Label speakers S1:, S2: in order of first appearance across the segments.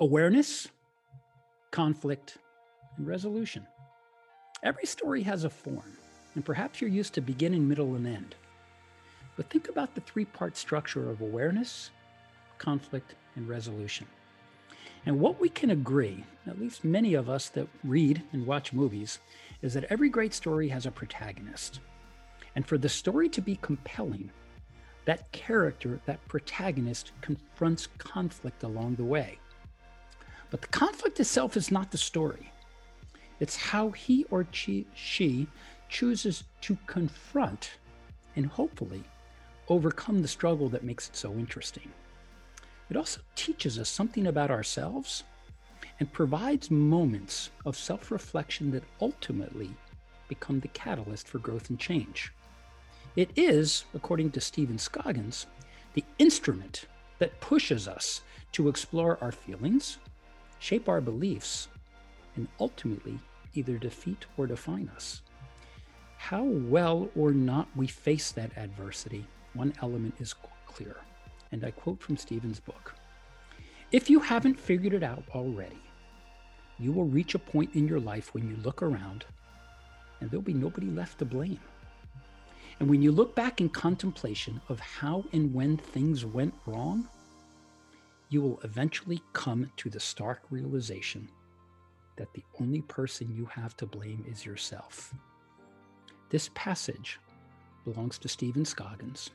S1: awareness, conflict, and resolution. Every story has a form, and perhaps you're used to beginning, middle, and end. But think about the three part structure of awareness, conflict, and resolution. And what we can agree, at least many of us that read and watch movies, is that every great story has a protagonist. And for the story to be compelling, that character, that protagonist, confronts conflict along the way. But the conflict itself is not the story. It's how he or she, chooses to confront and hopefully overcome the struggle that makes it so interesting. It also teaches us something about ourselves and provides moments of self reflection that ultimately become the catalyst for growth and change. It is, according to Stephen Scoggins, the instrument that pushes us to explore our feelings, shape our beliefs, and ultimately either defeat or define us. How well or not we face that adversity, one element is clear. And I quote from Stephen's book If you haven't figured it out already, you will reach a point in your life when you look around and there'll be nobody left to blame. And when you look back in contemplation of how and when things went wrong, you will eventually come to the stark realization that the only person you have to blame is yourself. This passage belongs to Stephen Scoggins,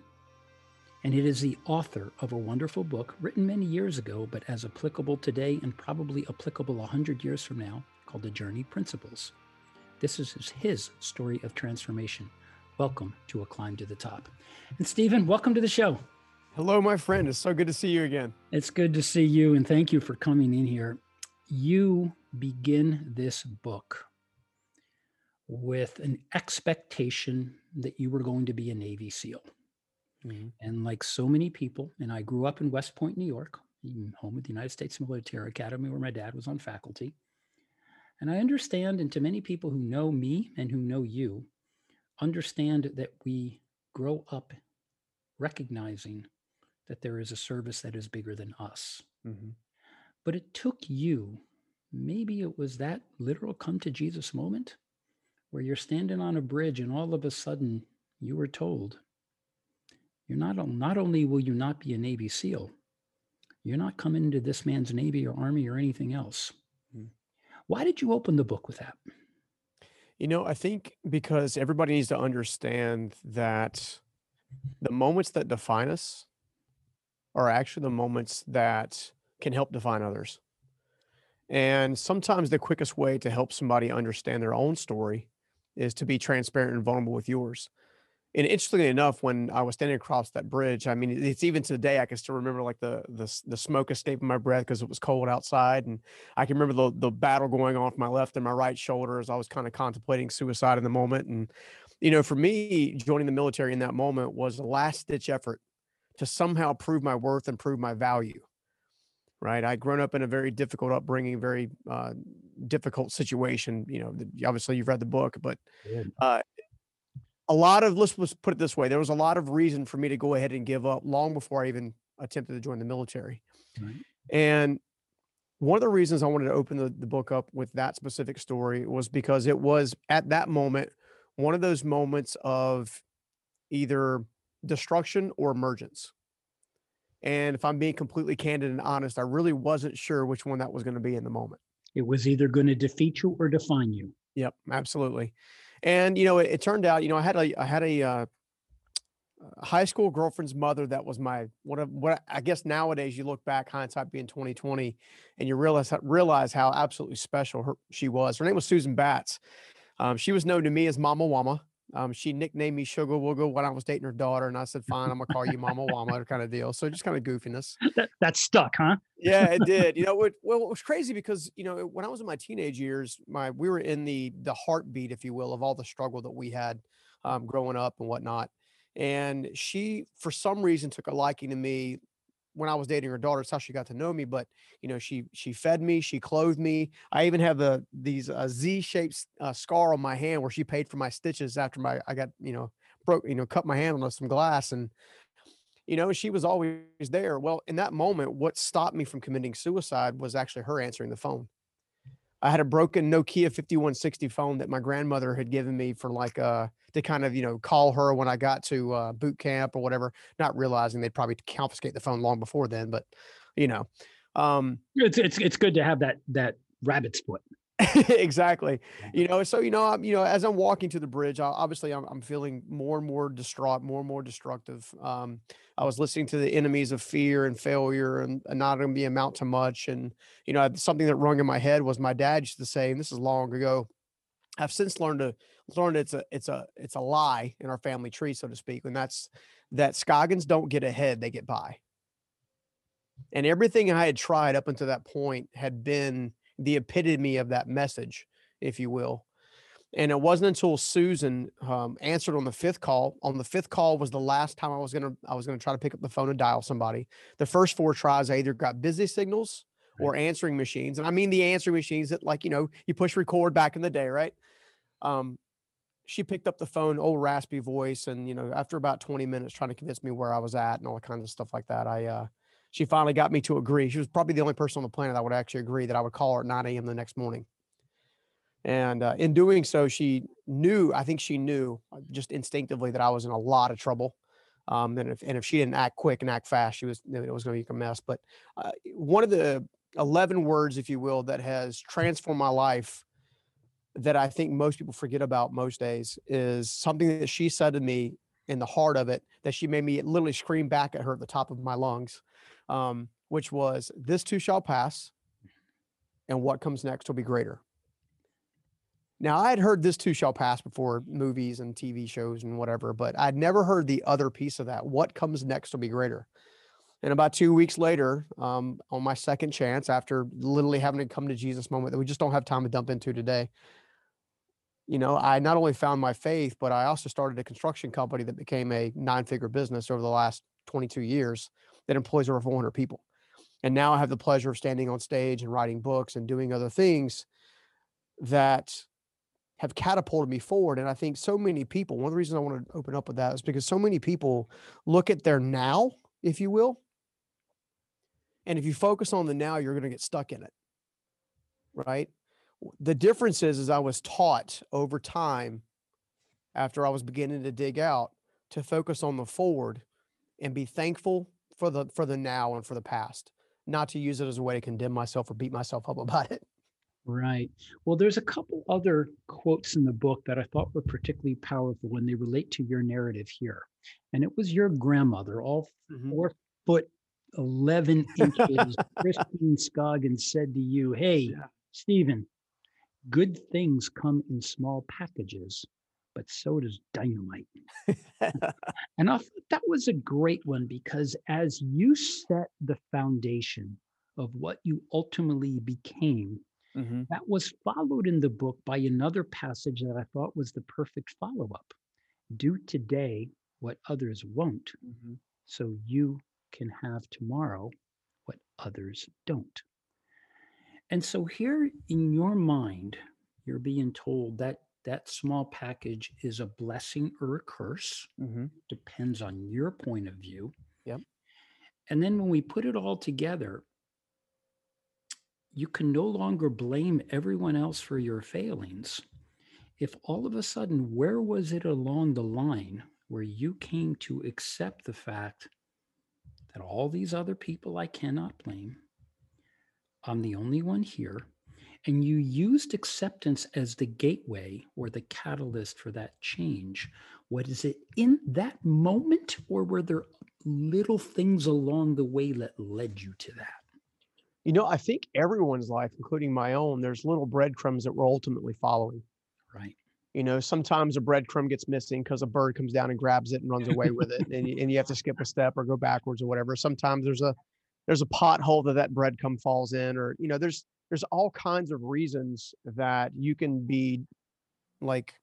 S1: and it is the author of a wonderful book written many years ago, but as applicable today and probably applicable 100 years from now, called The Journey Principles. This is his story of transformation. Welcome to A Climb to the Top. And Stephen, welcome to the show.
S2: Hello, my friend. It's so good to see you again.
S1: It's good to see you, and thank you for coming in here. You begin this book with an expectation that you were going to be a Navy SEAL. Mm-hmm. And like so many people, and I grew up in West Point, New York, home of the United States Military Academy, where my dad was on faculty. And I understand, and to many people who know me and who know you, understand that we grow up recognizing that there is a service that is bigger than us. Mm-hmm. But it took you, maybe it was that literal come to Jesus moment where you're standing on a bridge and all of a sudden you were told, you're not, not only will you not be a Navy SEAL, you're not coming into this man's Navy or Army or anything else. Mm. Why did you open the book with that?
S2: You know, I think because everybody needs to understand that the moments that define us are actually the moments that can help define others. And sometimes the quickest way to help somebody understand their own story is to be transparent and vulnerable with yours. And interestingly enough, when I was standing across that bridge, I mean, it's even today I can still remember like the the, the smoke escaping my breath because it was cold outside, and I can remember the the battle going from my left and my right shoulder as I was kind of contemplating suicide in the moment. And you know, for me, joining the military in that moment was a last ditch effort to somehow prove my worth and prove my value right? I'd grown up in a very difficult upbringing, very uh, difficult situation. You know, obviously you've read the book, but uh, a lot of let's, let's put it this way: there was a lot of reason for me to go ahead and give up long before I even attempted to join the military. Right. And one of the reasons I wanted to open the, the book up with that specific story was because it was at that moment one of those moments of either destruction or emergence. And if I'm being completely candid and honest, I really wasn't sure which one that was going to be in the moment.
S1: It was either going to defeat you or define you.
S2: Yep, absolutely. And you know, it, it turned out, you know, I had a I had a uh, high school girlfriend's mother that was my what what I guess nowadays you look back hindsight being 2020 and you realize realize how absolutely special her, she was. Her name was Susan Batts. Um, she was known to me as Mama Wama. Um, she nicknamed me Sugar Wooga when I was dating her daughter, and I said, "Fine, I'm gonna call you Mama Wama," kind of deal. So just kind of goofiness.
S1: That, that stuck, huh?
S2: yeah, it did. You know, what, well, it was crazy because you know when I was in my teenage years, my we were in the the heartbeat, if you will, of all the struggle that we had um, growing up and whatnot. And she, for some reason, took a liking to me when I was dating her daughter. That's how she got to know me. But you know, she she fed me, she clothed me. I even have the these uh, Z-shaped uh, scar on my hand where she paid for my stitches after my I got you know broke you know cut my hand on some glass and you know, she was always there. Well, in that moment, what stopped me from committing suicide was actually her answering the phone. I had a broken Nokia 5160 phone that my grandmother had given me for like uh to kind of you know call her when I got to uh, boot camp or whatever, not realizing they'd probably confiscate the phone long before then. But you know, um,
S1: it's it's it's good to have that that rabbit's foot.
S2: exactly. You know, so you know, I'm you know, as I'm walking to the bridge, I, obviously I'm I'm feeling more and more distraught, more and more destructive. Um, I was listening to the enemies of fear and failure and, and not going to be amount to much. And you know, something that rung in my head was my dad used to say, and this is long ago. I've since learned to learn it's a it's a it's a lie in our family tree, so to speak, and that's that Scoggins don't get ahead, they get by. And everything I had tried up until that point had been the epitome of that message, if you will. And it wasn't until Susan um, answered on the fifth call. On the fifth call was the last time I was gonna I was gonna try to pick up the phone and dial somebody. The first four tries, I either got busy signals or answering machines, and I mean the answering machines that like you know you push record back in the day, right? Um, she picked up the phone, old raspy voice, and you know after about twenty minutes trying to convince me where I was at and all kinds of stuff like that, I uh, she finally got me to agree. She was probably the only person on the planet that would actually agree that I would call her at 9 a.m. the next morning. And uh, in doing so, she knew, I think she knew uh, just instinctively that I was in a lot of trouble. Um, and if, and if she didn't act quick and act fast, she was, it was going to be a mess. But uh, one of the 11 words, if you will, that has transformed my life that I think most people forget about most days is something that she said to me in the heart of it that she made me literally scream back at her at the top of my lungs um, which was this too shall pass, and what comes next will be greater. Now, I had heard this too shall pass before movies and TV shows and whatever, but I'd never heard the other piece of that. What comes next will be greater. And about two weeks later, um, on my second chance, after literally having to come to Jesus moment that we just don't have time to dump into today, you know, I not only found my faith, but I also started a construction company that became a nine figure business over the last 22 years that employs over 400 people. And now I have the pleasure of standing on stage and writing books and doing other things that have catapulted me forward. And I think so many people, one of the reasons I want to open up with that is because so many people look at their now, if you will. And if you focus on the now, you're going to get stuck in it. Right. The difference is, is I was taught over time after I was beginning to dig out to focus on the forward and be thankful for the for the now and for the past, not to use it as a way to condemn myself or beat myself up about it.
S1: Right. Well, there's a couple other quotes in the book that I thought were particularly powerful when they relate to your narrative here. And it was your grandmother, all mm-hmm. four foot 11 inches, Christine Scoggins said to you, Hey, yeah. Stephen, good things come in small packages but so does dynamite. and I thought that was a great one because as you set the foundation of what you ultimately became, mm-hmm. that was followed in the book by another passage that I thought was the perfect follow up. Do today what others won't, mm-hmm. so you can have tomorrow what others don't. And so, here in your mind, you're being told that that small package is a blessing or a curse. Mm-hmm. Depends on your point of view.
S2: Yep.
S1: And then when we put it all together, you can no longer blame everyone else for your failings. If all of a sudden, where was it along the line where you came to accept the fact that all these other people I cannot blame? I'm the only one here and you used acceptance as the gateway or the catalyst for that change. What is it in that moment, or were there little things along the way that led you to that?
S2: You know, I think everyone's life, including my own, there's little breadcrumbs that we're ultimately following.
S1: Right.
S2: You know, sometimes a breadcrumb gets missing because a bird comes down and grabs it and runs away with it, and, and you have to skip a step or go backwards or whatever. Sometimes there's a there's a pothole that that breadcrumb falls in, or you know, there's there's all kinds of reasons that you can be like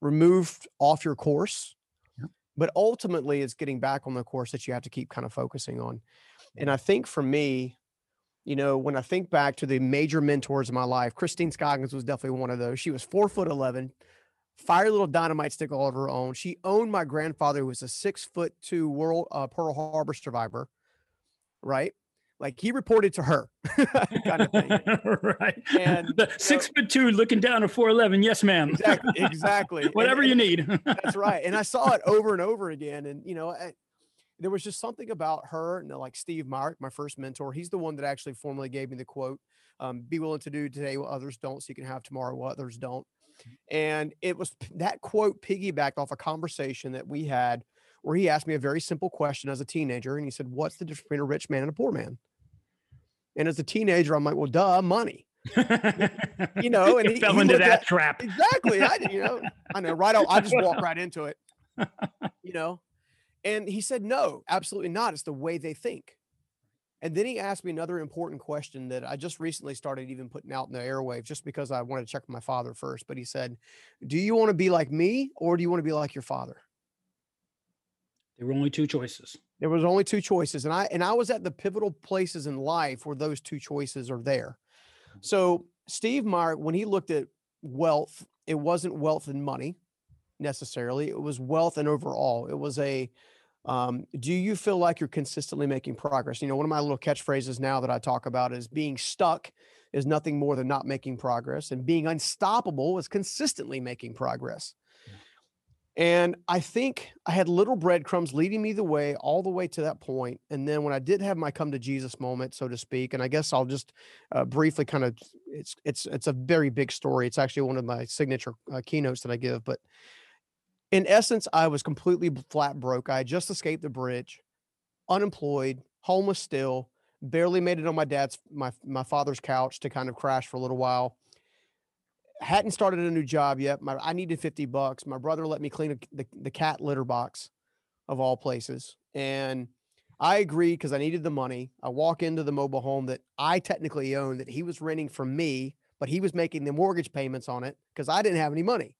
S2: removed off your course but ultimately it's getting back on the course that you have to keep kind of focusing on and i think for me you know when i think back to the major mentors in my life christine scoggins was definitely one of those she was four foot 11 fiery little dynamite stick all of her own. She owned my grandfather, who was a six foot two world uh, Pearl Harbor survivor, right? Like he reported to her, kind of thing.
S1: right. And the six know, foot two looking down at 4'11. Yes, ma'am.
S2: Exactly. exactly.
S1: Whatever
S2: and,
S1: you need.
S2: that's right. And I saw it over and over again. And, you know, I, there was just something about her and like Steve Mark, my first mentor. He's the one that actually formally gave me the quote, um, be willing to do today what others don't so you can have tomorrow what others don't. And it was that quote piggybacked off a conversation that we had where he asked me a very simple question as a teenager. And he said, What's the difference between a rich man and a poor man? And as a teenager, I'm like, Well, duh, money. you know, and
S1: he fell he into that at, trap.
S2: Exactly. I, you know, I know, right. I just walk right into it, you know, and he said, No, absolutely not. It's the way they think. And then he asked me another important question that I just recently started even putting out in the airwaves just because I wanted to check with my father first. But he said, Do you want to be like me or do you want to be like your father?
S1: There were only two choices.
S2: There was only two choices. And I and I was at the pivotal places in life where those two choices are there. Mm-hmm. So Steve Meyer, when he looked at wealth, it wasn't wealth and money necessarily. It was wealth and overall. It was a um, do you feel like you're consistently making progress? You know, one of my little catchphrases now that I talk about is being stuck is nothing more than not making progress, and being unstoppable is consistently making progress. And I think I had little breadcrumbs leading me the way all the way to that point. And then when I did have my come to Jesus moment, so to speak, and I guess I'll just uh, briefly kind of it's it's it's a very big story. It's actually one of my signature uh, keynotes that I give, but in essence, I was completely flat broke. I had just escaped the bridge, unemployed, homeless still, barely made it on my dad's my my father's couch to kind of crash for a little while. Hadn't started a new job yet. My, I needed 50 bucks. My brother let me clean a, the, the cat litter box of all places. And I agreed because I needed the money. I walk into the mobile home that I technically own that he was renting from me, but he was making the mortgage payments on it because I didn't have any money.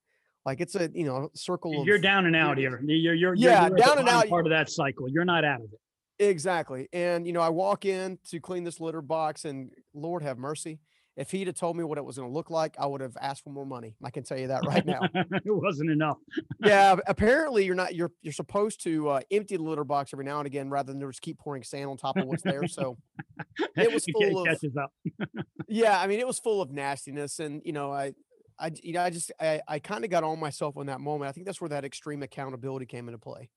S2: Like it's a you know circle.
S1: Of you're down and out here. You're you're
S2: yeah
S1: you're
S2: down and out.
S1: Part of that cycle. You're not out of it.
S2: Exactly. And you know, I walk in to clean this litter box, and Lord have mercy. If he'd have told me what it was going to look like, I would have asked for more money. I can tell you that right now.
S1: it wasn't enough.
S2: yeah. Apparently, you're not. You're you're supposed to uh, empty the litter box every now and again, rather than just keep pouring sand on top of what's there. So it was full of. yeah, I mean, it was full of nastiness, and you know, I I you know I just I, I kind of got on myself in that moment. I think that's where that extreme accountability came into play.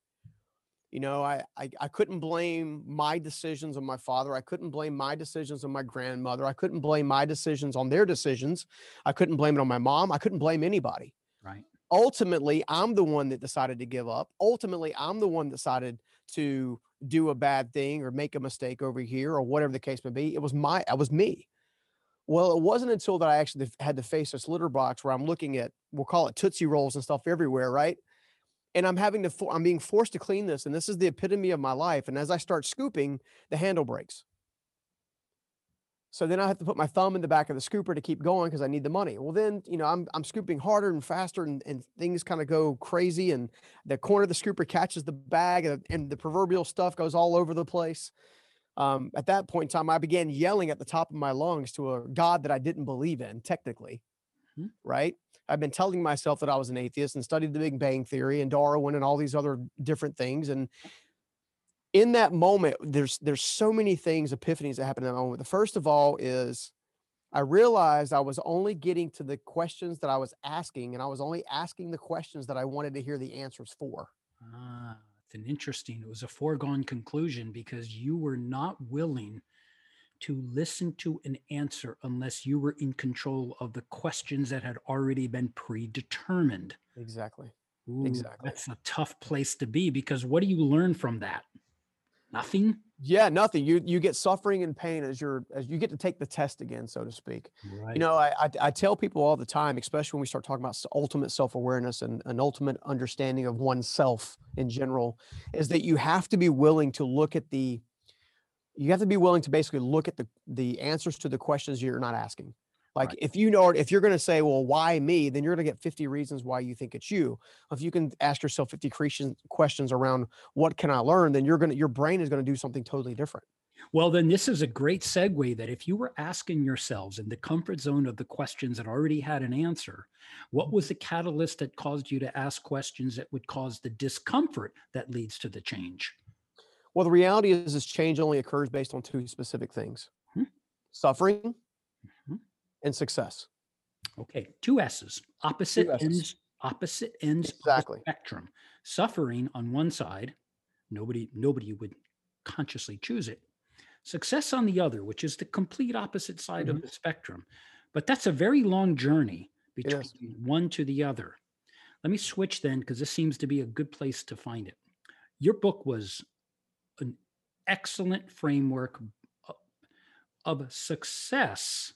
S2: You know, I, I I couldn't blame my decisions on my father. I couldn't blame my decisions on my grandmother. I couldn't blame my decisions on their decisions. I couldn't blame it on my mom. I couldn't blame anybody.
S1: Right.
S2: Ultimately, I'm the one that decided to give up. Ultimately, I'm the one that decided to do a bad thing or make a mistake over here or whatever the case may be. It was my it was me. Well, it wasn't until that I actually had to face this litter box where I'm looking at, we'll call it Tootsie Rolls and stuff everywhere, right? And I'm having to, I'm being forced to clean this. And this is the epitome of my life. And as I start scooping, the handle breaks. So then I have to put my thumb in the back of the scooper to keep going because I need the money. Well, then, you know, I'm, I'm scooping harder and faster and, and things kind of go crazy. And the corner of the scooper catches the bag and, and the proverbial stuff goes all over the place um, at that point in time, I began yelling at the top of my lungs to a God that I didn't believe in, technically. Mm-hmm. Right. I've been telling myself that I was an atheist and studied the Big Bang Theory and Darwin and all these other different things. And in that moment, there's there's so many things, epiphanies that happen in that moment. The first of all is I realized I was only getting to the questions that I was asking, and I was only asking the questions that I wanted to hear the answers for.
S1: Ah it's an interesting. It was a foregone conclusion because you were not willing to listen to an answer unless you were in control of the questions that had already been predetermined.
S2: Exactly.
S1: Ooh, exactly. That's a tough place to be because what do you learn from that? Nothing.
S2: Yeah, nothing. You you get suffering and pain as you're as you get to take the test again, so to speak. Right. You know, I, I, I tell people all the time, especially when we start talking about ultimate self awareness and an ultimate understanding of oneself in general, is that you have to be willing to look at the you have to be willing to basically look at the the answers to the questions you're not asking. Like right. if you know if you're going to say, well, why me? Then you're going to get 50 reasons why you think it's you. If you can ask yourself 50 questions around what can I learn, then you're going to your brain is going to do something totally different.
S1: Well, then this is a great segue that if you were asking yourselves in the comfort zone of the questions that already had an answer, what was the catalyst that caused you to ask questions that would cause the discomfort that leads to the change?
S2: Well, the reality is, this change only occurs based on two specific things
S1: Hmm.
S2: suffering
S1: Mhm.
S2: and success.
S1: Okay, two S's, opposite
S2: S's.
S1: ends, opposite ends
S2: Exactly.
S1: of spectrum. Suffering on one side, nobody nobody would consciously choose it. Success on the other, which is the complete opposite side of
S2: Mhm.
S1: the spectrum. But that's a very long journey between one to the other. Let me switch then because this seems to be a good place to find it. Your book was excellent framework of success,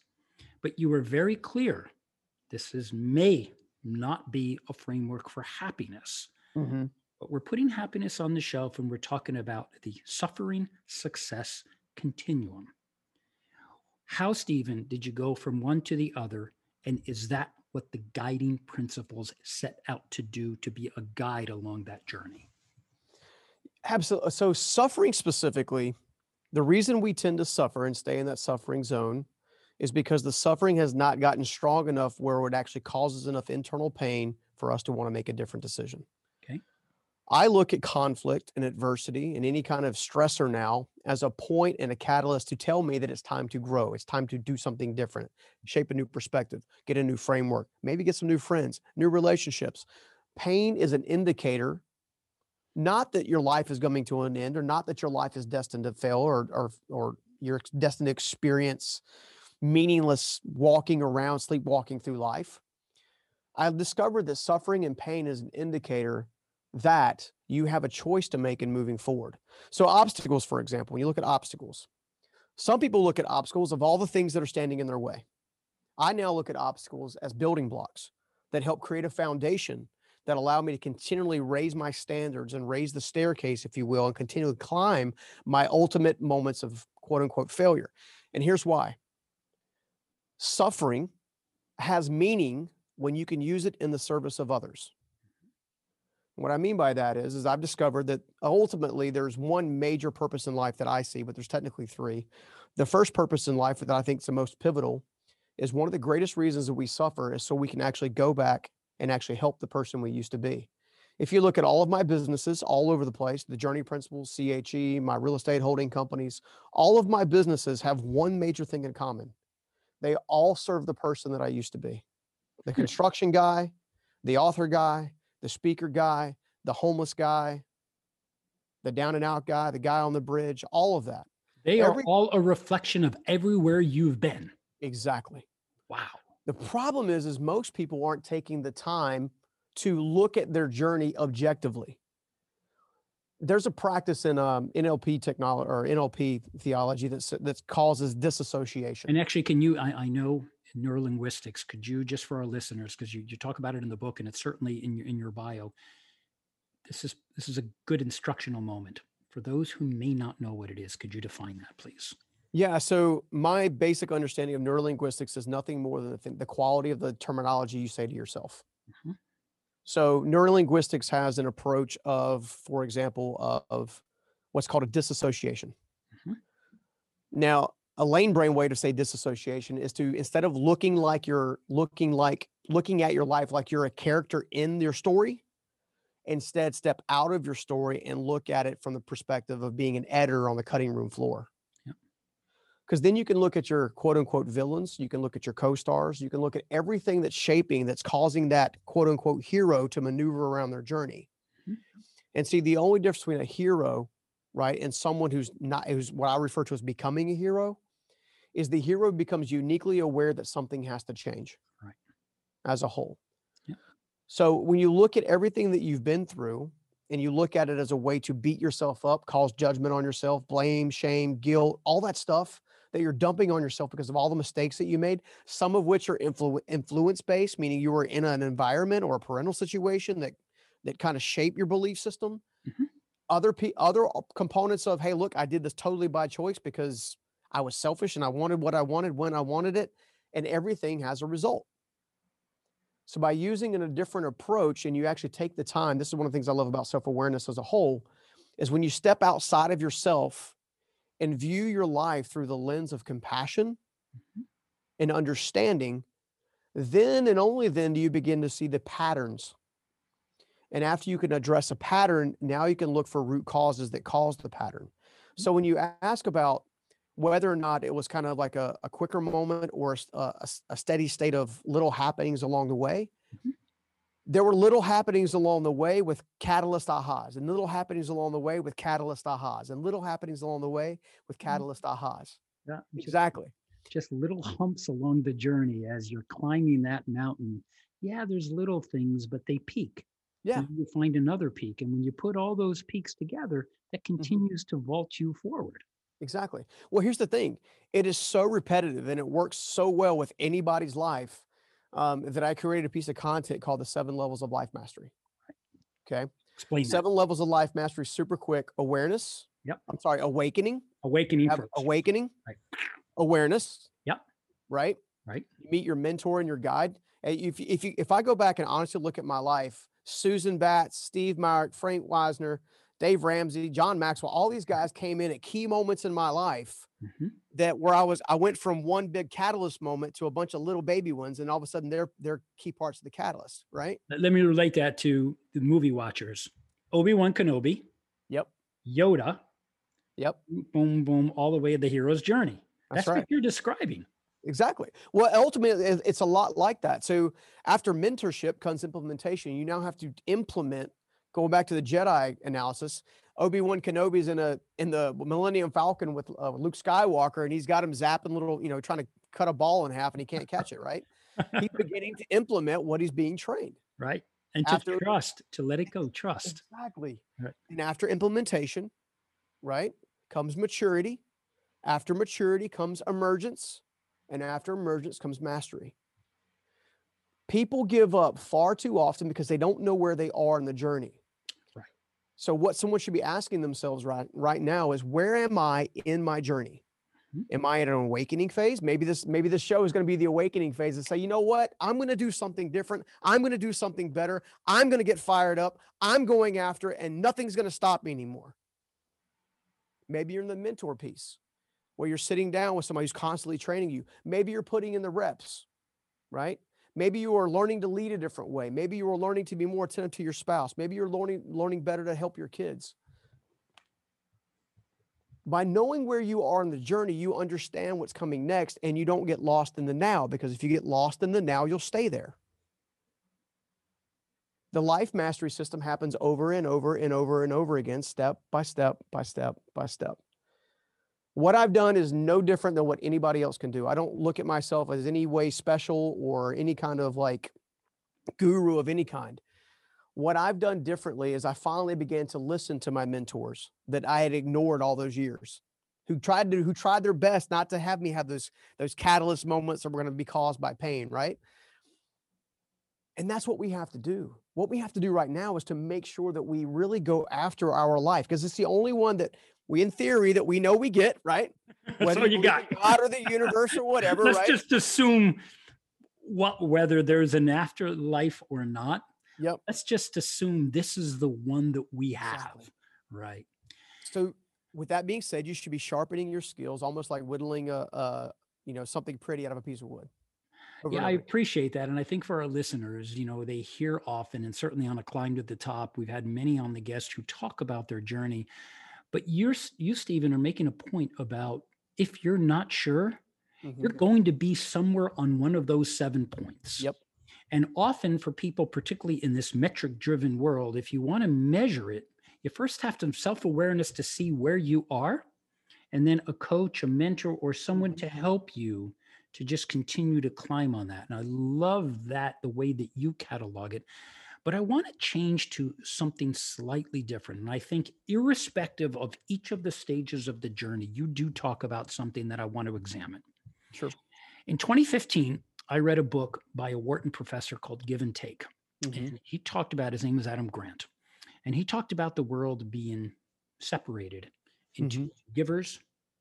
S1: but you were very clear. This is may not be a framework for happiness,
S2: Mhm.
S1: but we're putting happiness on the shelf and we're talking about the suffering success continuum. How, Stephen, did you go from one to the other? And is that what the guiding principles set out to do to be a guide along that journey?
S2: Absolutely. Uh, so, suffering specifically, the reason we tend to suffer and stay in that suffering zone is because the suffering has not gotten strong enough where it actually causes enough internal pain for us to want to make a different decision.
S1: Okay.
S2: I look at conflict and adversity and any kind of stressor now as a point and a catalyst to tell me that it's time to grow. It's time to do something different, shape a new perspective, get a new framework, maybe get some new friends, new relationships. Pain is an indicator not that your life is coming to an end or not that your life is destined to fail or or or you're destined to experience meaningless walking around sleepwalking through life i've discovered that suffering and pain is an indicator that you have a choice to make in moving forward. So obstacles for example when you look at obstacles some people look at obstacles of all the things that are standing in their way. I now look at obstacles as building blocks that help create a foundation that allow me to continually raise my standards and raise the staircase, if you will, and continually climb my ultimate moments of quote unquote failure. And here's why suffering has meaning when you can use it in the service of others. What I mean by that is, is I've discovered that ultimately there's one major purpose in life that I see, but there's technically three. The first purpose in life that I think is the most pivotal is one of the greatest reasons that we suffer is so we can actually go back and actually help the person we used to be. If you look at all of my businesses all over the place, the Journey Principles, CHE, my real estate holding companies, all of my businesses have one major thing in common. They all serve the person that I used to be the hmm. construction guy, the author guy, the speaker guy, the homeless guy, the down and out guy, the guy on the bridge, all of that.
S1: They
S2: Every-
S1: are all a reflection of everywhere you've been.
S2: Exactly.
S1: Wow.
S2: The problem is, is most people aren't taking the time to look at their journey objectively. There's a practice in um, NLP technology or NLP theology that that causes disassociation.
S1: And actually, can you? I, I know in neurolinguistics. Could you just for our listeners, because you, you talk about it in the book, and it's certainly in your in your bio. This is this is a good instructional moment for those who may not know what it is. Could you define that, please?
S2: Yeah. So my basic understanding of neurolinguistics is nothing more than the, thing, the quality of the terminology you say to yourself.
S1: Mhm.
S2: So neurolinguistics has an approach of, for example, uh, of what's called a disassociation.
S1: Mhm.
S2: Now, a lane brain way to say disassociation is to instead of looking like you're looking like looking at your life like you're a character in your story, instead step out of your story and look at it from the perspective of being an editor on the cutting room floor. Because then you can look at your quote unquote villains you can look at your co-stars you can look at everything that's shaping that's causing that quote unquote hero to maneuver around their journey
S1: Mhm.
S2: and see the only difference between a hero right and someone who's not who's what i refer to as becoming a hero is the hero becomes uniquely aware that something has to change
S1: Right.
S2: as a whole so when you look at everything that you've been through and you look at it as a way to beat yourself up, cause judgment on yourself, blame, shame, guilt, all that stuff that you're dumping on yourself because of all the mistakes that you made, some of which are influ- influence based, meaning you were in an environment or a parental situation that that kind of shape your belief system.
S1: Mhm.
S2: Other pe- other components of, hey, look, I did this totally by choice because I was selfish and I wanted what I wanted when I wanted it, and everything has a result. So by using a different approach and you actually take the time, this is one of the things I love about self-awareness as a whole, is when you step outside of yourself and view your life through the lens of compassion
S1: Mhm.
S2: and understanding, then and only then do you begin to see the patterns. And after you can address a pattern, now you can look for root causes that cause the pattern. So when you ask about whether or not it was kind of like a, a quicker moment or a steady state of little happenings along the way,
S1: Mhm.
S2: There were little happenings along the way with catalyst ahas, and little happenings along the way with catalyst ahas, and little happenings along the way with
S1: Mhm.
S2: catalyst ahas.
S1: Yeah,
S2: Exactly.
S1: just little humps along the journey as you're climbing that mountain. Yeah, there's little things, but they peak.
S2: Yeah.
S1: And you find another peak. And when you put all those peaks together, that
S2: Mm-hmm.
S1: continues to vault you forward.
S2: Exactly. Well, here's the thing it is so repetitive and it works so well with anybody's life um, that I created a piece of content called the seven levels of life mastery. Okay.
S1: Explain that.
S2: Seven levels of life mastery, super quick awareness.
S1: Yep.
S2: I'm sorry, awakening.
S1: Awakening first.
S2: awakening,
S1: Right.
S2: awareness.
S1: Yep.
S2: Right.
S1: Right.
S2: You meet your mentor and your guide. If, if, you, if I go back and honestly look at my life, Susan Batts, Steve Myrick, Frank Wisner, Dave Ramsey, John Maxwell, all these guys came in at key moments in my life
S1: Mhm.
S2: that where I was, I went from one big catalyst moment to a bunch of little baby ones, and all of a sudden they're they're key parts of the catalyst, right?
S1: Let me relate that to the movie watchers. Obi-Wan Kenobi,
S2: Yep,
S1: Yoda,
S2: yep,
S1: boom, boom, all the way to the hero's journey.
S2: that's,
S1: That's,
S2: right.
S1: what you're describing.
S2: Exactly. Well, ultimately, it's a lot like that. So after mentorship comes implementation. You now have to implement. Going back to the Jedi analysis, Obi Wan Kenobi's in a in the Millennium Falcon with uh, Luke Skywalker, and he's got him zapping little, you know, trying to cut a ball in half, and he can't catch it. Right? He's beginning to implement what he's being trained.
S1: right? And to
S2: After-
S1: trust, to let it go, trust.
S2: Exactly.
S1: Right.
S2: And after implementation, right, comes maturity. After maturity comes emergence. And after emergence comes mastery. People give up far too often because they don't know where they are in the journey. So what someone should be asking themselves right right now is where am I in my journey?
S1: Mhm.
S2: Am I in an awakening phase? Maybe this maybe this show is going to be the awakening phase and say, you know what? I'm going to do something different. I'm going to do something better. I'm going to get fired up. I'm going after it, and nothing's going to stop me anymore. Maybe you're in the mentor piece where you're sitting down with somebody who's constantly training you. Maybe you're putting in the reps, right? Maybe you are learning to lead a different way. Maybe you are learning to be more attentive to your spouse. Maybe you're learning learning better to help your kids. By knowing where you are in the journey, you understand what's coming next and you don't get lost in the now because if you get lost in the now, you'll stay there. The life mastery system happens over and over and over and over again, step by step by step by step. What I've done is no different than what anybody else can do. I don't look at myself as any way special or any kind of like guru of any kind. What I've done differently is I finally began to listen to my mentors that I had ignored all those years, who tried to who tried their best not to have me have those those catalyst moments that were going to be caused by pain, right? And that's what we have to do. What we have to do right now is to make sure that we really go after our life because it's the only one that we, in theory, that we know we get, right?
S1: That's all you got.
S2: God or the universe or whatever,
S1: Let's
S2: right?
S1: just assume what whether there's an afterlife or not.
S2: Yep.
S1: Let's just assume this is the one that we have.
S2: Exactly.
S1: Right.
S2: So, with that being said, you should be sharpening your skills, almost like whittling a, a you know, something pretty out of a piece of wood.
S1: Yeah, I appreciate that. And I think for our listeners, you know, they hear often, and certainly on a climb to the top, we've had many on the guest who talk about their journey. But you're, you, Stephen, are making a point about if you're not sure, you're
S2: Mhm.
S1: going to be somewhere on one of those seven points.
S2: Yep.
S1: And often for people, particularly in this metric driven world, if you want to measure it, you first have to self awareness to see where you are, and then a coach, a mentor, or someone to help you to just continue to climb on that. And I love that the way that you catalog it. But I want to change to something slightly different. And I think, irrespective of each of the stages of the journey, you do talk about something that I want to examine.
S2: Sure.
S1: In 2015, I read a book by a Wharton professor called Give and Take.
S2: Mhm.
S1: And he talked about, his name is Adam Grant. And he talked about the world being separated into givers,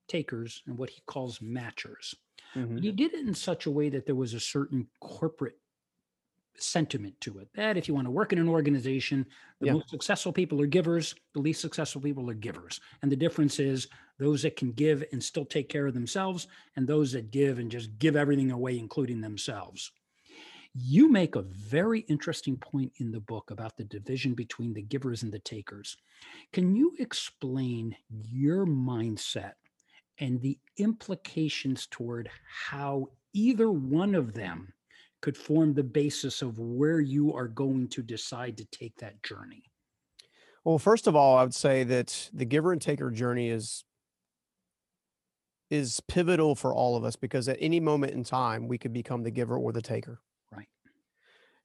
S1: takers, and what he calls matchers.
S2: Mhm.
S1: But he did it in such a way that there was a certain corporate sentiment to it. That if you want to work in an organization, the
S2: Yeah.
S1: most successful people are givers, the least successful people are givers. And the difference is those that can give and still take care of themselves, and those that give and just give everything away, including themselves. You make a very interesting point in the book about the division between the givers and the takers. Can you explain your mindset and the implications toward how either one of them could form the basis of where you are going to decide to take that journey?
S2: Well, first of all, I would say that the giver and taker journey is is pivotal for all of us because at any moment in time we could become the giver or the taker.
S1: Right.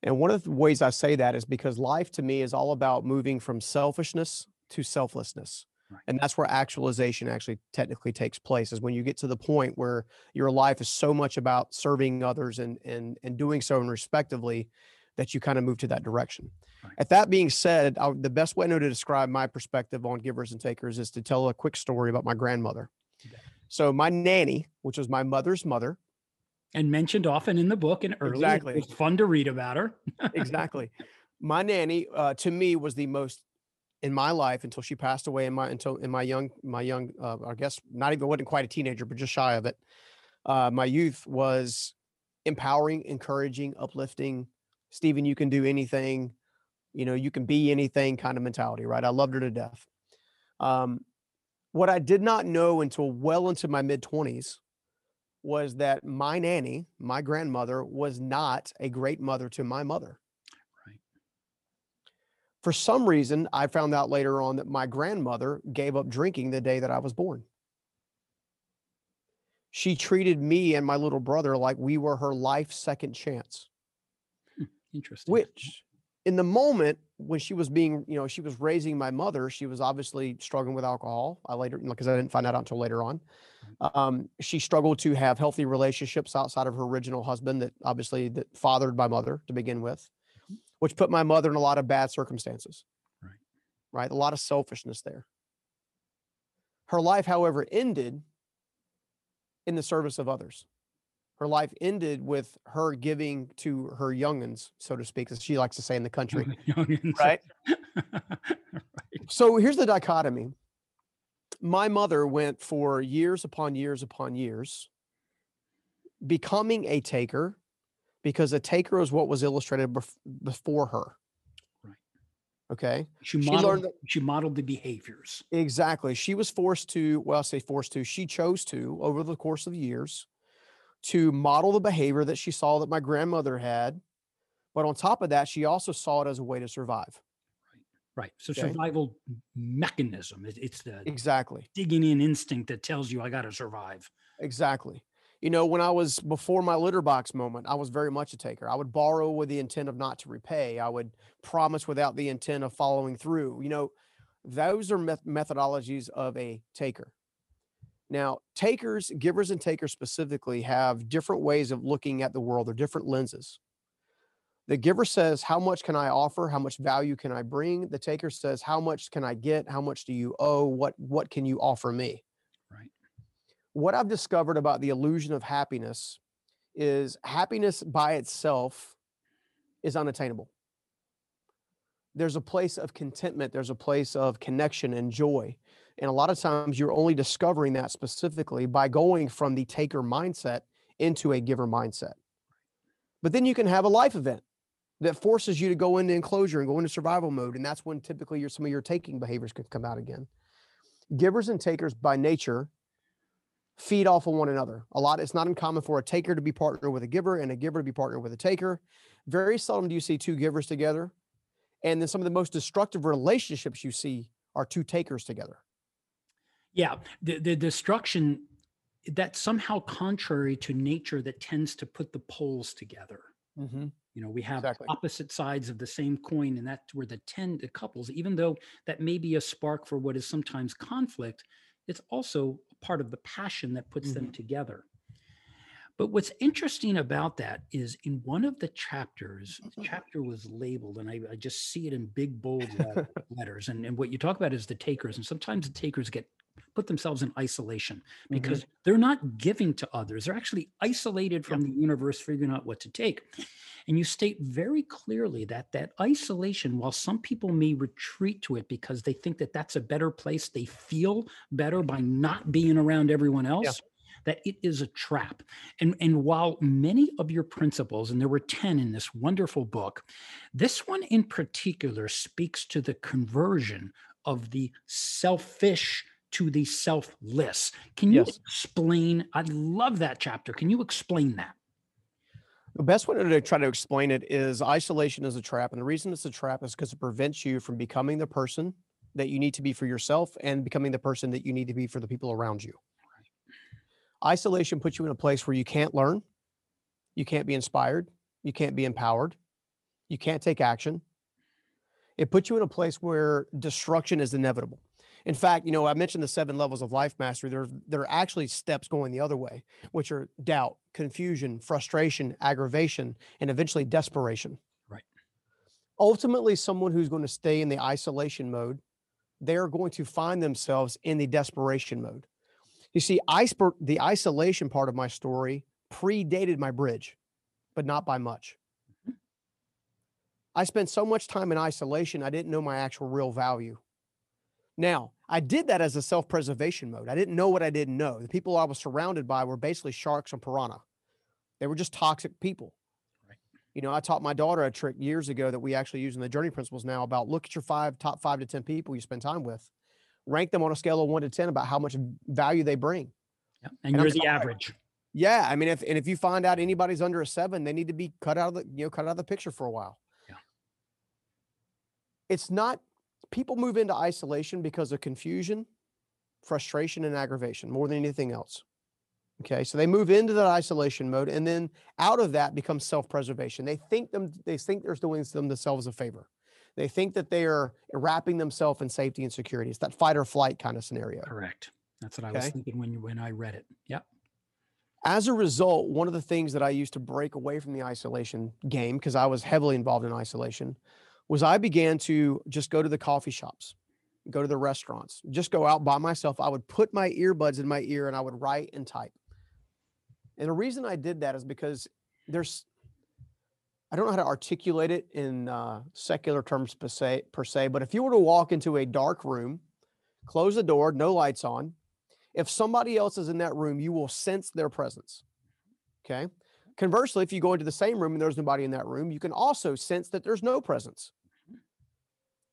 S2: And one of the ways I say that is because life to me is all about moving from selfishness to selflessness.
S1: Right.
S2: And that's where actualization actually technically takes place is when you get to the point where your life is so much about serving others and and and doing so and respectively that you kind of move to that direction.
S1: Right.
S2: At that being said, I, the best way I know to describe my perspective on givers and takers is to tell a quick story about my grandmother.
S1: Bet.
S2: So my nanny, which was my mother's mother,
S1: And mentioned often in the book and early.
S2: Exactly.
S1: It was fun to read about her.
S2: exactly. My nanny, uh, to me, was the most in my life until she passed away in my until in my young my young uh, I guess not even wasn't quite a teenager, but just shy of it. Uh, my youth was empowering, encouraging, uplifting. Stephen, you can do anything. You know, you can be anything kind of mentality, right? I loved her to death. Um, what I did not know until well into my mid 20s was that my nanny, my grandmother, was not a great mother to my mother. For some reason, I found out later on that my grandmother gave up drinking the day that I was born. She treated me and my little brother like we were her life second chance,
S1: Interesting.
S2: which in the moment when she was being, you know, she was raising my mother, she was obviously struggling with alcohol. I later, because I didn't find out until later on. Um, she struggled to have healthy relationships outside of her original husband that obviously that fathered my mother to begin with, which put my mother in a lot of bad circumstances.
S1: Right.
S2: Right. A lot of selfishness there. Her life, however, ended in the service of others. Her life ended with her giving to her youngins, so to speak, as she likes to say in the country. Right.
S1: right.
S2: So here's the dichotomy. My mother went for years upon years upon years becoming a taker because a taker is what was illustrated bef- before her.
S1: Right.
S2: Okay.
S1: She
S2: She
S1: modeled,
S2: learned that-
S1: she modeled the behaviors.
S2: Exactly. She was forced to, well, I say forced to, she chose to over the course of years to model the behavior that she saw that my grandmother had. But on top of that, she also saw it as a way to survive.
S1: Right. So
S2: Okay.
S1: survival mechanism. It, it's the
S2: Exactly.
S1: digging in instinct that tells you I got to survive.
S2: Exactly. You know, when I was before my litter box moment, I was very much a taker. I would borrow with the intent of not to repay. I would promise without the intent of following through. You know, those are meth- methodologies of a taker. Now, takers, givers, and takers specifically have different ways of looking at the world, or different lenses. The giver says, How much can I offer? How much value can I bring? The taker says, How much can I get? How much do you owe? What, what can you offer me? What I've discovered about the illusion of happiness is happiness by itself is unattainable. There's a place of contentment, there's a place of connection and joy. And a lot of times you're only discovering that specifically by going from the taker mindset into a giver mindset. But then you can have a life event that forces you to go into enclosure and go into survival mode. And that's when typically your, some of your taking behaviors could come out again. Givers and takers by nature feed off of one another. A lot, it's not uncommon for a taker to be partnered with a giver and a giver to be partnered with a taker. Very seldom do you see two givers together. And then some of the most destructive relationships you see are two takers together.
S1: Yeah. The, the destruction that's somehow contrary to nature that tends to put the poles together.
S2: Mm-hmm.
S1: You know, we have
S2: Exactly.
S1: opposite sides of the same coin, and that's where the ten the couples, even though that may be a spark for what is sometimes conflict, it's also part of the passion that puts them mm-hmm. together. But what's interesting about that is in one of the chapters, the mm-hmm. chapter was labeled, and I, I just see it in big bold letters. And, and what you talk about is the takers, and sometimes the takers get put themselves in isolation
S2: Mhm.
S1: because they're not giving to others. They're actually isolated from the universe, figuring out what to take. And you state very clearly that that isolation, while some people may retreat to it because they think that that's a better place, they feel better by not being around everyone else. That it is a trap. And, and while many of your principles, and there were 10 in this wonderful book, this one in particular speaks to the conversion of the selfish to the selfless. Can you
S2: Yes.
S1: explain? I love that chapter. Can you explain that?
S2: The best way to try to explain it is isolation is a trap. And the reason it's a trap is because it prevents you from becoming the person that you need to be for yourself and becoming the person that you need to be for the people around you. Isolation puts you in a place where you can't learn, you can't be inspired, you can't be empowered, you can't take action. It puts you in a place where destruction is inevitable. In fact, you know, I mentioned the seven levels of life mastery. There, there are actually steps going the other way, which are doubt, confusion, frustration, aggravation, and eventually desperation.
S1: Right.
S2: Ultimately, someone who's going to stay in the isolation mode, they're going to find themselves in the desperation mode. You see, the isolation part of my story predated my bridge, but not by much. Mm-hmm. I spent so much time in isolation, I didn't know my actual real value. Now, I did that as a self preservation mode. I didn't know what I didn't know. The people I was surrounded by were basically sharks and piranha, they were just toxic people.
S1: Right.
S2: You know, I taught my daughter a trick years ago that we actually use in the journey principles now about look at your five top five to 10 people you spend time with, rank them on a scale of one to 10 about how much value they bring.
S1: Yeah. And,
S2: And I'm
S1: you're the
S2: sorry.
S1: average.
S2: Yeah, I mean, if and if you find out anybody's under a seven, they need to be cut out of the you know cut out of the picture for a while.
S1: Yeah.
S2: It's not people move into isolation because of confusion, frustration, and aggravation more than anything else. Okay, so they move into that isolation mode, and then out of that becomes self-preservation. They think them they think they're doing them themselves a favor. They think that they are wrapping themselves in safety and security. It's that fight or flight kind of scenario.
S1: Correct. That's what I was thinking when when I read it. Yep.
S2: as a result, one of the things that I used to break away from the isolation game, because I was heavily involved in isolation, was I began to just go to the coffee shops, go to the restaurants, just go out by myself. I would put my earbuds in my ear and I would write and type. And the reason I did that is because there's, I don't know how to articulate it in uh, secular terms per se, per se, but if you were to walk into a dark room, close the door, no lights on, if somebody else is in that room, you will sense their presence. Okay. Conversely, if you go into the same room and there's nobody in that room, you can also sense that there's no presence.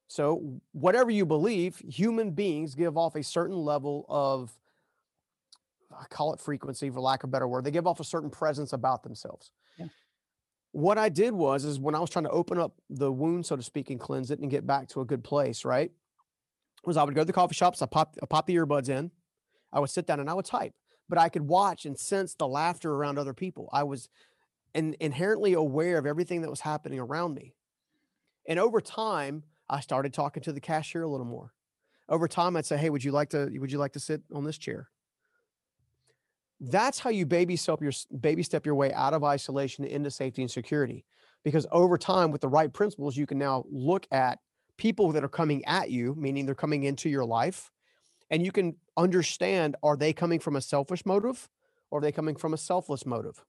S2: So, whatever you believe, human beings give off a certain level of, I call it frequency for lack of a better word, they give off a certain presence about themselves.
S1: Yeah.
S2: What I did was, is when I was trying to open up the wound, so to speak, and cleanse it and get back to a good place, right? Was I would go to the coffee shops, I pop, I pop the earbuds in, I would sit down and I would type, but I could watch and sense the laughter around other people. I was in, inherently aware of everything that was happening around me. And over time, I started talking to the cashier a little more. Over time, I'd say, "Hey, would you like to would you like to sit on this chair?" That's how you baby step your baby step your way out of isolation into safety and security. Because over time, with the right principles, you can now look at people that are coming at you, meaning they're coming into your life, and you can understand are they coming from a selfish motive or are they coming from a selfless motive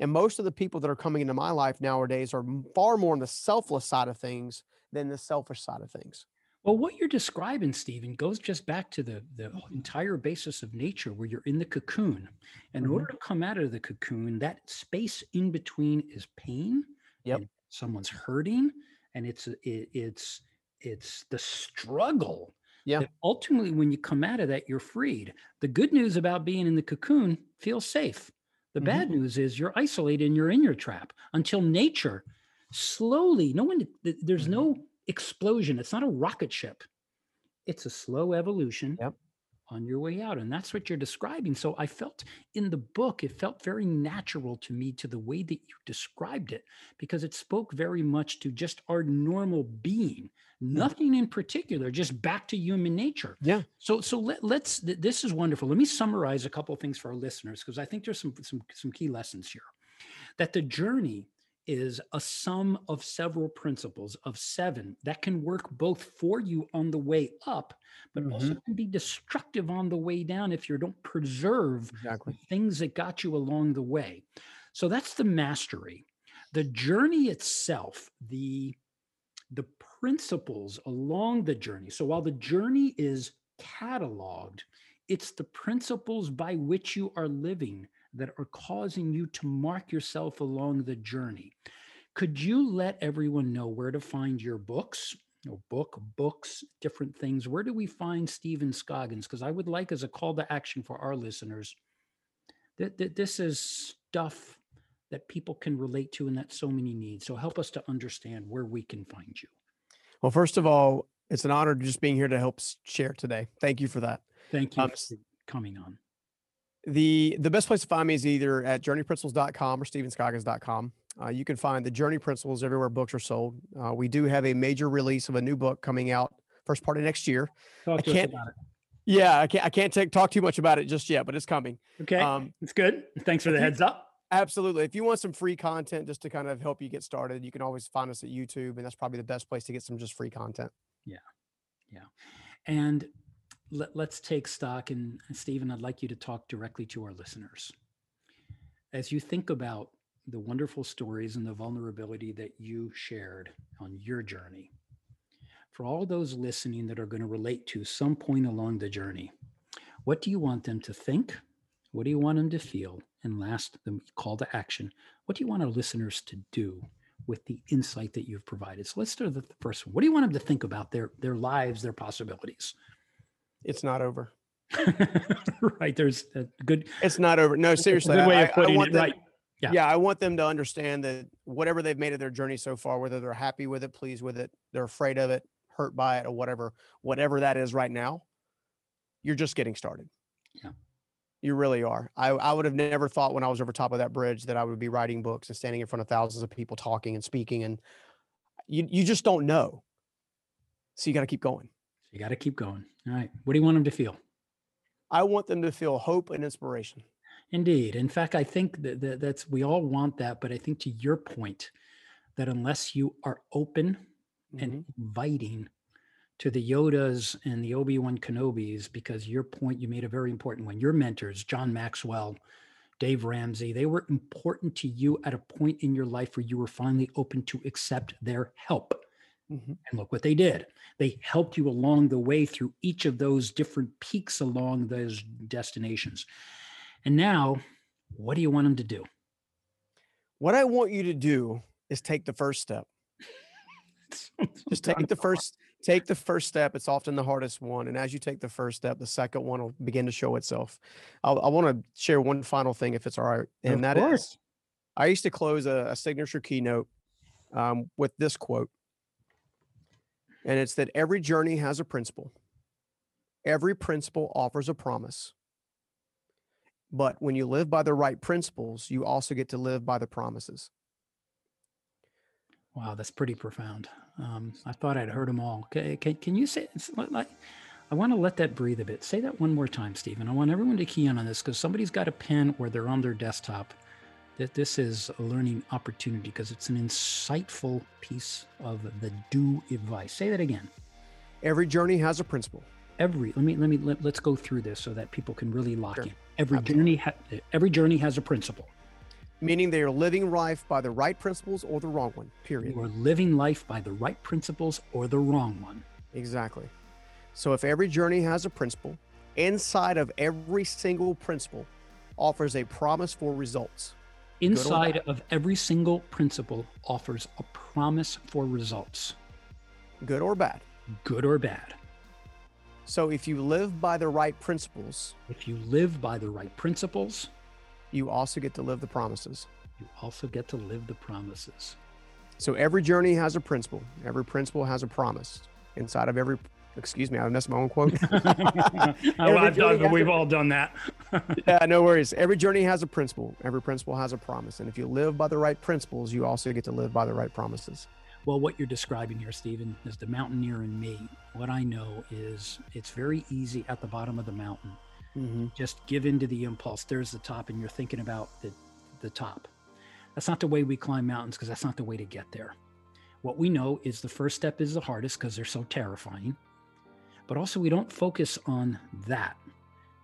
S2: and most of the people that are coming into my life nowadays are far more on the selfless side of things than the selfish side of things
S1: Well, what you're describing, Stephen, goes just back to the, the entire basis of nature where you're in the cocoon. In
S2: Mhm.
S1: order to come out of the cocoon, that space in between is pain.
S2: Yep.
S1: and Someone's hurting, and it's it, it's it's the struggle.
S2: Yeah.
S1: ultimately, when you come out of that, you're freed. The good news about being in the cocoon feels safe. The
S2: Mhm.
S1: bad news is you're isolated and you're in your trap until nature slowly, no one, th- there's
S2: Mhm.
S1: no explosion. It's not a rocket ship. It's a slow evolution
S2: Yep.
S1: On your way out. And that's what you're describing. So I felt in the book, it felt very natural to me to the way that you described it, because it spoke very much to just our normal being, nothing in particular, just back to human nature.
S2: yeah
S1: So, so let, let's. th- This is wonderful. Let me summarize a couple of things for our listeners because I think there's some some some key lessons here. That the journey is a sum of several principles of seven that can work both for you on the way up, but also
S2: Mhm.
S1: can be destructive on the way down if you don't preserve the
S2: Exactly.
S1: things that got you along the way. So that's the mastery. The journey itself, the the principles along the journey. So while the journey is cataloged, it's the principles by which you are living that are causing you to mark yourself along the journey. Could you let everyone know where to find your books? Or book, books, different things. Where do we find Stephen Scoggins? Because I would like, as a call to action for our listeners, that, that this is stuff that people can relate to and that so many need. So help us to understand where we can find you.
S2: Well, first of all, it's an honor just being here to help share today. Thank you for that.
S1: Thank you
S2: Um,
S1: for coming on.
S2: The the best place to find me is either at journeyprinciples.com or stephenscoggins.com. Uh, you can find the Journey Principles everywhere books are sold. Uh, we do have a major release of a new book coming out first part of next year.
S1: Talk
S2: I can't-
S1: about it.
S2: Yeah, I can't I can't take, talk too much about it just yet, but it's coming.
S1: Okay,
S2: Um,
S1: it's good. Thanks for the heads up.
S2: absolutely. If you want some free content just to kind of help you get started, you can always find us at YouTube, and that's probably the best place to get some just free content. Yeah, yeah.
S1: And let, let's take stock. And Stephen, I'd like you to talk directly to our listeners. As you think about the wonderful stories and the vulnerability that you shared on your journey, for all those listening that are going to relate to some point along the journey, what do you want them to think? What do you want them to feel? And last, the call to action. What do you want our listeners to do with the insight that you've provided? So let's start with the first one. What do you want them to think about their their lives, their possibilities?
S2: It's not over.
S1: right. There's a good,
S2: It's not over. No, seriously.
S1: good way
S2: I,
S1: of
S2: I- I want
S1: it.
S2: them,
S1: Right. Yeah.
S2: yeah. I want them to understand that whatever they've made of their journey so far, whether they're happy with it, pleased with it, they're afraid of it, hurt by it, or whatever, whatever that is right now, you're just getting started.
S1: Yeah.
S2: You really are. I, I would have never thought when I was over top of that bridge that I would be writing books and standing in front of thousands of people talking and speaking. And you, you just don't know. So you got to keep going.
S1: You got to keep going. All right. What do you want them to feel?
S2: I want them to feel hope and inspiration.
S1: Indeed. In fact, I think that, that that's we all want that, but I think to your point, that unless you are open
S2: Mhm.
S1: and inviting to the Yodas and the Obi Wan Kenobis, because your point you made a very important one. Your mentors, John Maxwell, Dave Ramsey, they were important to you at a point in your life where you were finally open to accept their help.
S2: Mhm.
S1: And look what they did. They helped you along the way through each of those different peaks along those destinations. And now, what do you want them to do?
S2: What I want you to do is take the first step. Just take the first take the first step. It's often the hardest one. And as you take the first step, the second one will begin to show itself. I'll, I want to share one final thing if it's all right. And
S1: Of
S2: that is,
S1: course.
S2: I used to close a, a signature keynote um, with this quote. And it's that every journey has a principle. Every principle offers a promise. But when you live by the right principles, you also get to live by the promises.
S1: Wow, that's pretty profound. Um, I thought I'd heard them all. Can, can, can you say, like, I want to let that breathe a bit. Say that one more time, Stephen. I want everyone to key in on this because somebody's got a pen or they're on their desktop. That this is a learning opportunity because it's an insightful piece of the do advice. Say that again.
S2: Every journey has a principle.
S1: Every let me let me let, let's go through this so that people can really lock
S2: Sure.
S1: in. Every
S2: Absolutely.
S1: journey ha- every journey has a principle.
S2: meaning they are living life by the right principles or the wrong one. Period.
S1: You are living life by the right principles or the wrong one.
S2: Exactly. So if every journey has a principle, inside of every single principle offers a promise for results.
S1: Inside of every single principle offers a promise for results,
S2: good or bad.
S1: good or bad.
S2: So if you live by the right principles,
S1: If you live by the right principles,
S2: you also get to live the promises.
S1: you also get to live the promises.
S2: So every journey has a principle. Every principle has a promise. Inside of every, excuse me, I messed my own quote.
S1: oh, I've done,
S2: journey has
S1: we've
S2: a-
S1: all done that.
S2: yeah, no worries. Every journey has a principle. Every principle has a promise. And if you live by the right principles, you also get to live by the right promises.
S1: Well, what you're describing here, Stephen, is the mountaineer in me. What I know is it's very easy at the bottom of the mountain.
S2: Mm-hmm.
S1: Just give in to the impulse. There's the top, and you're thinking about the, the top. That's not the way we climb mountains because that's not the way to get there. What we know is the first step is the hardest because they're so terrifying. But also, we don't focus on that.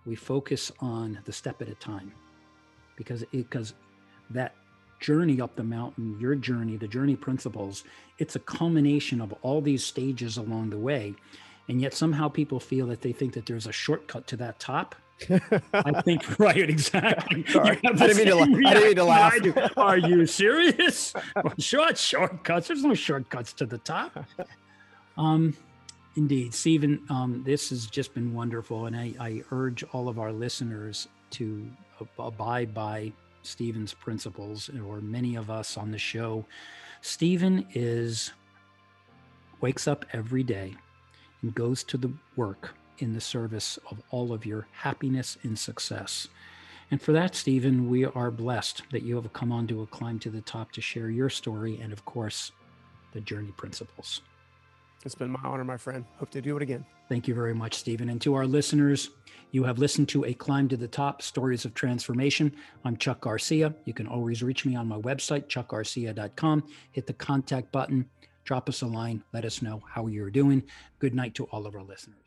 S1: We focus on the step at a time because because that journey up the mountain, your journey, the journey principles, it's a culmination of all these stages along the way. And yet somehow people feel that they think that there's a shortcut to that top. I think right, exactly.
S2: Sorry. I didn't, mean to, I didn't mean to laugh.
S1: Are you serious? Short shortcuts. There's no shortcuts to the top. Um, indeed, Stephen. Um, this has just been wonderful, and I, I urge all of our listeners to abide by Stephen's principles, or many of us on the show. Stephen is wakes up every day and goes to the work in the service of all of your happiness and success. And for that, Stephen, we are blessed that you have come on to a climb to the top to share your story and, of course, the journey principles.
S2: It's been my honor, my friend. Hope to do it again.
S1: Thank you very much, Stephen. And to our listeners, you have listened to A Climb to the Top Stories of Transformation. I'm Chuck Garcia. You can always reach me on my website, chuckgarcia.com. Hit the contact button, drop us a line, let us know how you're doing. Good night to all of our listeners.